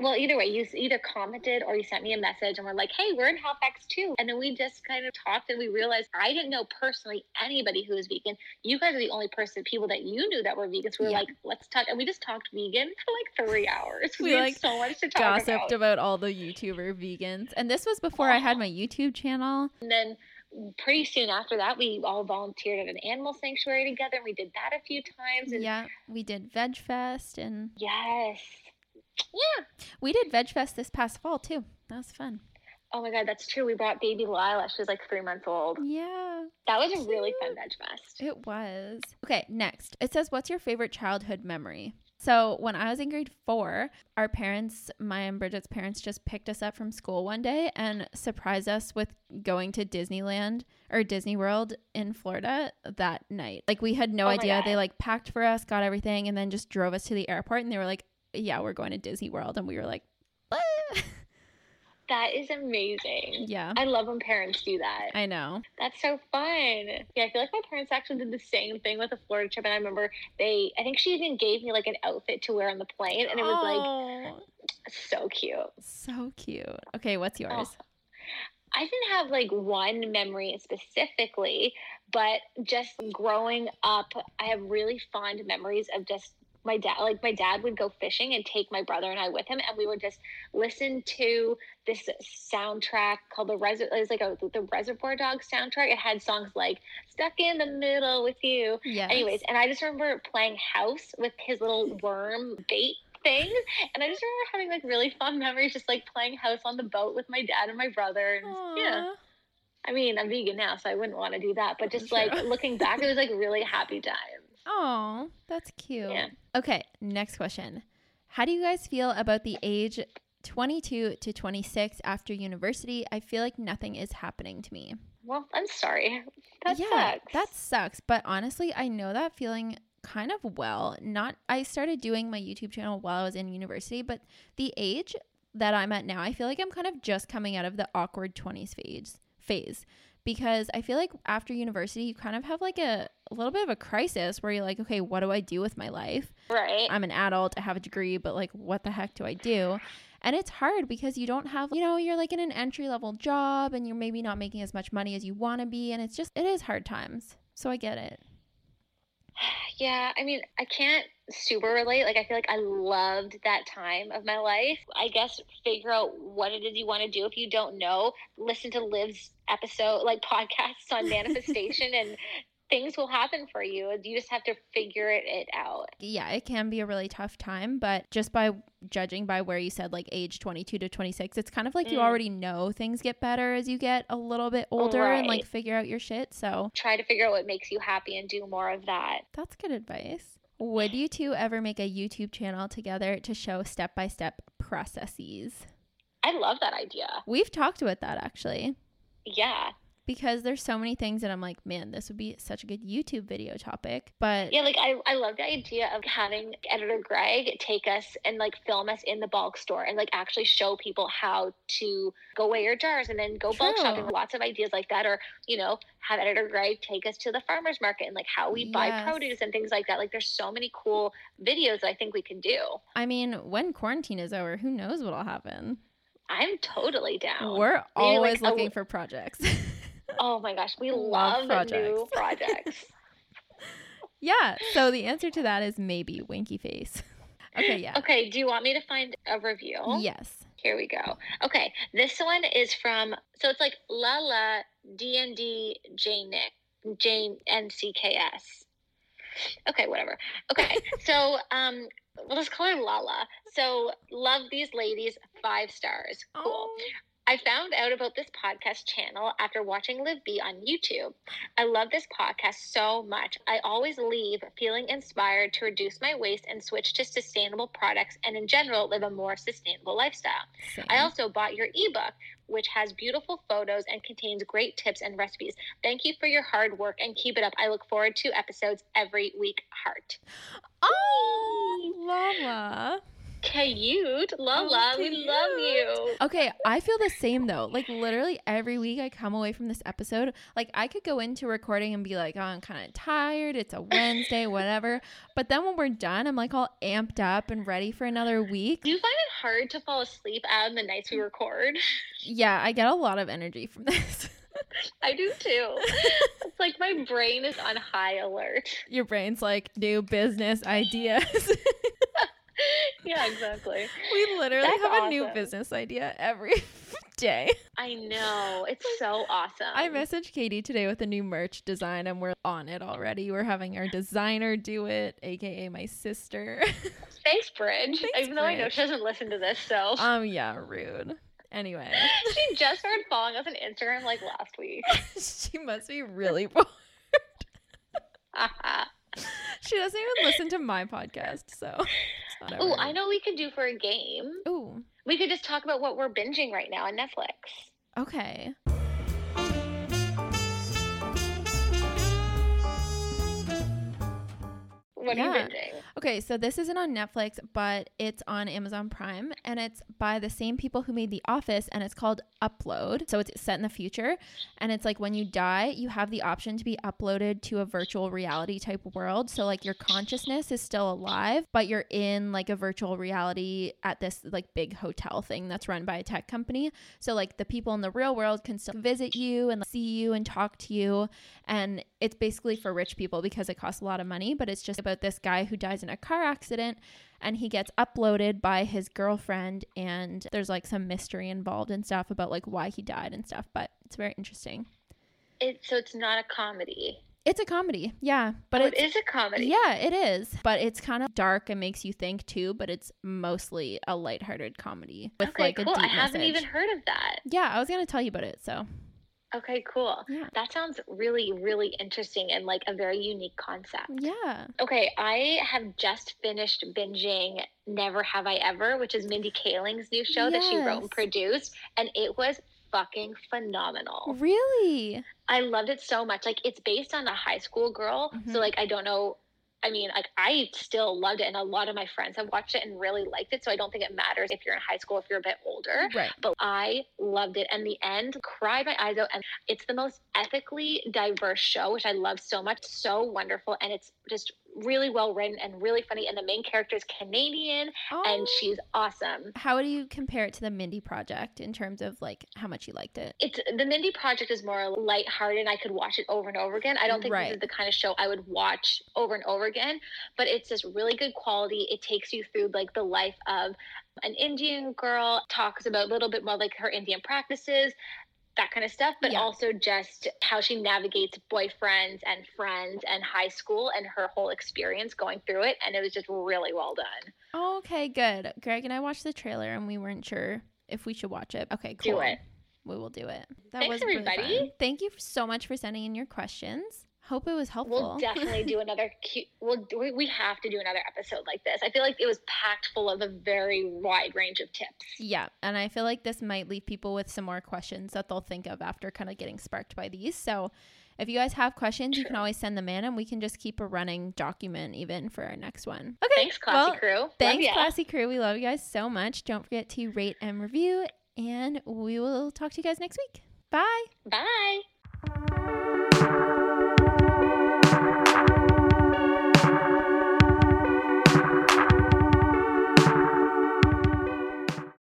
Well, either way, you either commented or you sent me a message and we're like, hey, we're in Halifax too. And then we just kind of talked and we realized I didn't know personally anybody who was vegan. You guys are the only person, people that you knew that were vegans. So we were Yeah. like, let's talk. And we just talked vegan for like three hours. We, We, had like, so much to talk Gossiped about. about all the YouTuber vegans. And this was before I had my YouTube channel. And then pretty soon after that, we all volunteered at an animal sanctuary together. And we did that a few times. And Yeah. We did Veg Fest and yes. Yeah. we did Veg Fest this past fall too. That was fun. Oh my God, that's true. We brought baby Lila. She was like three months old. Yeah. That was a really fun veg fest. It was. Okay, next. It says, What's your favorite childhood memory? So, when I was in grade four, our parents, my and Bridget's parents, just picked us up from school one day and surprised us with going to Disneyland or Disney World in Florida that night. Like, we had no Oh idea. They like packed for us, got everything, and then just drove us to the airport. And they were like, Yeah, we're going to Disney World. And we were like, "Ah." That is amazing. Yeah. I love when parents do that. I know. That's so fun. Yeah, I feel like my parents actually did the same thing with a Florida trip. And I remember they, I think she even gave me like an outfit to wear on the plane. And it was Oh, like so cute. so cute. Okay, what's yours? Oh. I didn't have like one memory specifically, but just growing up, I have really fond memories of just my dad. Like my dad would go fishing and take my brother and I with him, and we would just listen to this soundtrack called the Res. It was like a the Reservoir Dogs soundtrack. It had songs like "Stuck in the Middle with You." Yes. Anyways, and I just remember playing house with his little worm bait things. And I just remember having like really fun memories, just like playing house on the boat with my dad and my brother. And yeah, I mean, I'm vegan now, so I wouldn't want to do that. But just like looking back, it was like really happy times. Oh, that's cute. Yeah. Okay, next question. How do you guys feel about the age 22 to 26 after university? I feel like nothing is happening to me. Well, I'm sorry. That yeah, sucks. that sucks. But honestly, I know that feeling kind of well. Not I started doing my YouTube channel while I was in university, but the age that I'm at now, I feel like I'm kind of just coming out of the awkward 20s phase phase because I feel like after university you kind of have like a, a little bit of a crisis where you're like, okay, what do I do with my life? right. I'm an adult, I have a degree, but like what the heck do I do? And it's hard because you don't have, you know, you're like in an entry level job and you're maybe not making as much money as you want to be. And it's just, it is hard times. So I get it. Yeah, I mean, I can't super relate. Like, I feel like I loved that time of my life. I guess figure out what it is you want to do. If you don't know, listen to Liv's episode, like podcasts on manifestation, and things will happen for you. You just have to figure it, out. Yeah, it can be a really tough time, but just by judging by where you said like age 22 to 26, it's kind of like you Mm. already know things get better as you get a little bit older and like figure out your shit. So Try to figure out what makes you happy and do more of that. that's good advice. Would you two ever make a YouTube channel together to show step by step processes? I love that idea. We've talked about that actually. Yeah. Because there's so many things that I'm like, man, this would be such a good YouTube video topic. But Yeah, like I, I love the idea of having editor Greg take us and like film us in the bulk store and like actually show people how to go weigh your jars and then go bulk True. shopping. Lots of ideas like that, or you know, have editor Greg take us to the farmers market and like how we buy produce and things like that. Like there's so many cool videos that I think we can do. I mean, when quarantine is over, who knows what'll happen? I'm totally down. We're Maybe, always like, looking for projects. oh my gosh, we Love love, new projects. projects. yeah. So the answer to that is maybe winky face. okay. Yeah. okay, do you want me to find a review? Yes. Here we go. Okay, this one is from so it's like La La D N D J Nick Jane N C K S. Okay, whatever. Okay, so um, we'll just call her Lala. So love these ladies, five stars. Cool. Oh, I found out about this podcast channel after watching Liv B on YouTube. I love this podcast so much. I always leave feeling inspired to reduce my waste and switch to sustainable products and, in general, live a more sustainable lifestyle. same. I also bought your ebook, which has beautiful photos and contains great tips and recipes. Thank you for your hard work and keep it up. I look forward to episodes every week. Heart. oh, Lala. Cute. Oh, Lala, we love you. Okay, I feel the same though. Like literally every week I come away from this episode, like I could go into recording and be like, "Oh, I'm kind of tired. It's a Wednesday, whatever." But then when we're done, I'm like all amped up and ready for another week. Do you find it hard to fall asleep on the nights we record? Yeah, I get a lot of energy from this. I do too. it's like my brain is on high alert. Your brain's like new business ideas. Yeah, exactly. we literally That's have a new business idea every day. I know. It's so awesome. I messaged Katie today with a new merch design and we're on it already. We're having our designer do it, aka my sister. Thanks, Bridge. Thanks, Even though I know she doesn't listen to this, so um yeah, rude. Anyway, she just started following us on Instagram like last week. she must be really bored. Oh, She doesn't even listen to my podcast, so it's not ever- I know we could do for a game. Ooh, We could just talk about what we're binging right now on Netflix. okay. What Yeah. are you binging? Okay, so this isn't on Netflix, but it's on Amazon Prime and it's by the same people who made The Office and it's called Upload. So it's set in the future and it's like when you die, you have the option to be uploaded to a virtual reality type world. So like your consciousness is still alive, but you're in like a virtual reality at this like big hotel thing that's run by a tech company. So like the people in the real world can still visit you and see you and talk to you and it's basically for rich people because it costs a lot of money, but it's just about this guy who dies in a car accident and he gets uploaded by his girlfriend and there's like some mystery involved and stuff about like why he died and stuff but it's very interesting It, so it's not a comedy. it's a comedy yeah but oh, it is a comedy. yeah it is but it's kind of dark and makes you think too but it's mostly a lighthearted comedy with Okay, like cool. a deep I haven't message. even heard of that. yeah i was gonna tell you about it so Okay, cool. Yeah. That sounds really, really interesting and like a very unique concept. yeah Okay, I have just finished binging Never Have I Ever, which is Mindy Kaling's new show that she wrote and produced, and it was fucking phenomenal. really I loved it so much. Like it's based on a high school girl, Mhm. so like I don't know. I mean, like I still loved it, and a lot of my friends have watched it and really liked it. So I don't think it matters if you're in high school, if you're a bit older. right But I loved it. And the end, cried my eyes out. And it's the most ethically diverse show, which I love so much. So wonderful. And it's just really well written and really funny. And the main character is Canadian and Oh. she's awesome. How do you compare it to the Mindy Project in terms of like how much you liked it? It's the Mindy Project is more lighthearted and I could watch it over and over again. I don't think Right. this is the kind of show I would watch over and over again, but it's just really good quality. It takes you through like the life of an Indian girl, talks about a little bit more like her Indian practices, that kind of stuff, but Yeah. also just how she navigates boyfriends and friends and high school and her whole experience going through it. And it was just really well done. Okay, good. Greg and I watched the trailer and we weren't sure if we should watch it. Okay, cool. Do it. We will do it. That Thanks, was really everybody. fun. Thank you so much for sending in your questions. Hope it was helpful. We'll definitely do another. Cu- we'll we, have to do another episode like this. I feel like it was packed full of a very wide range of tips. yeah, and I feel like this might leave people with some more questions that they'll think of after kind of getting sparked by these. So, if you guys have questions, you can always send them in, and we can just keep a running document even for our next one. Okay, Thanks, classy well, crew. Thanks. Classy Crew. We love you guys so much. Don't forget to rate and review, and we will talk to you guys next week. Bye. Bye.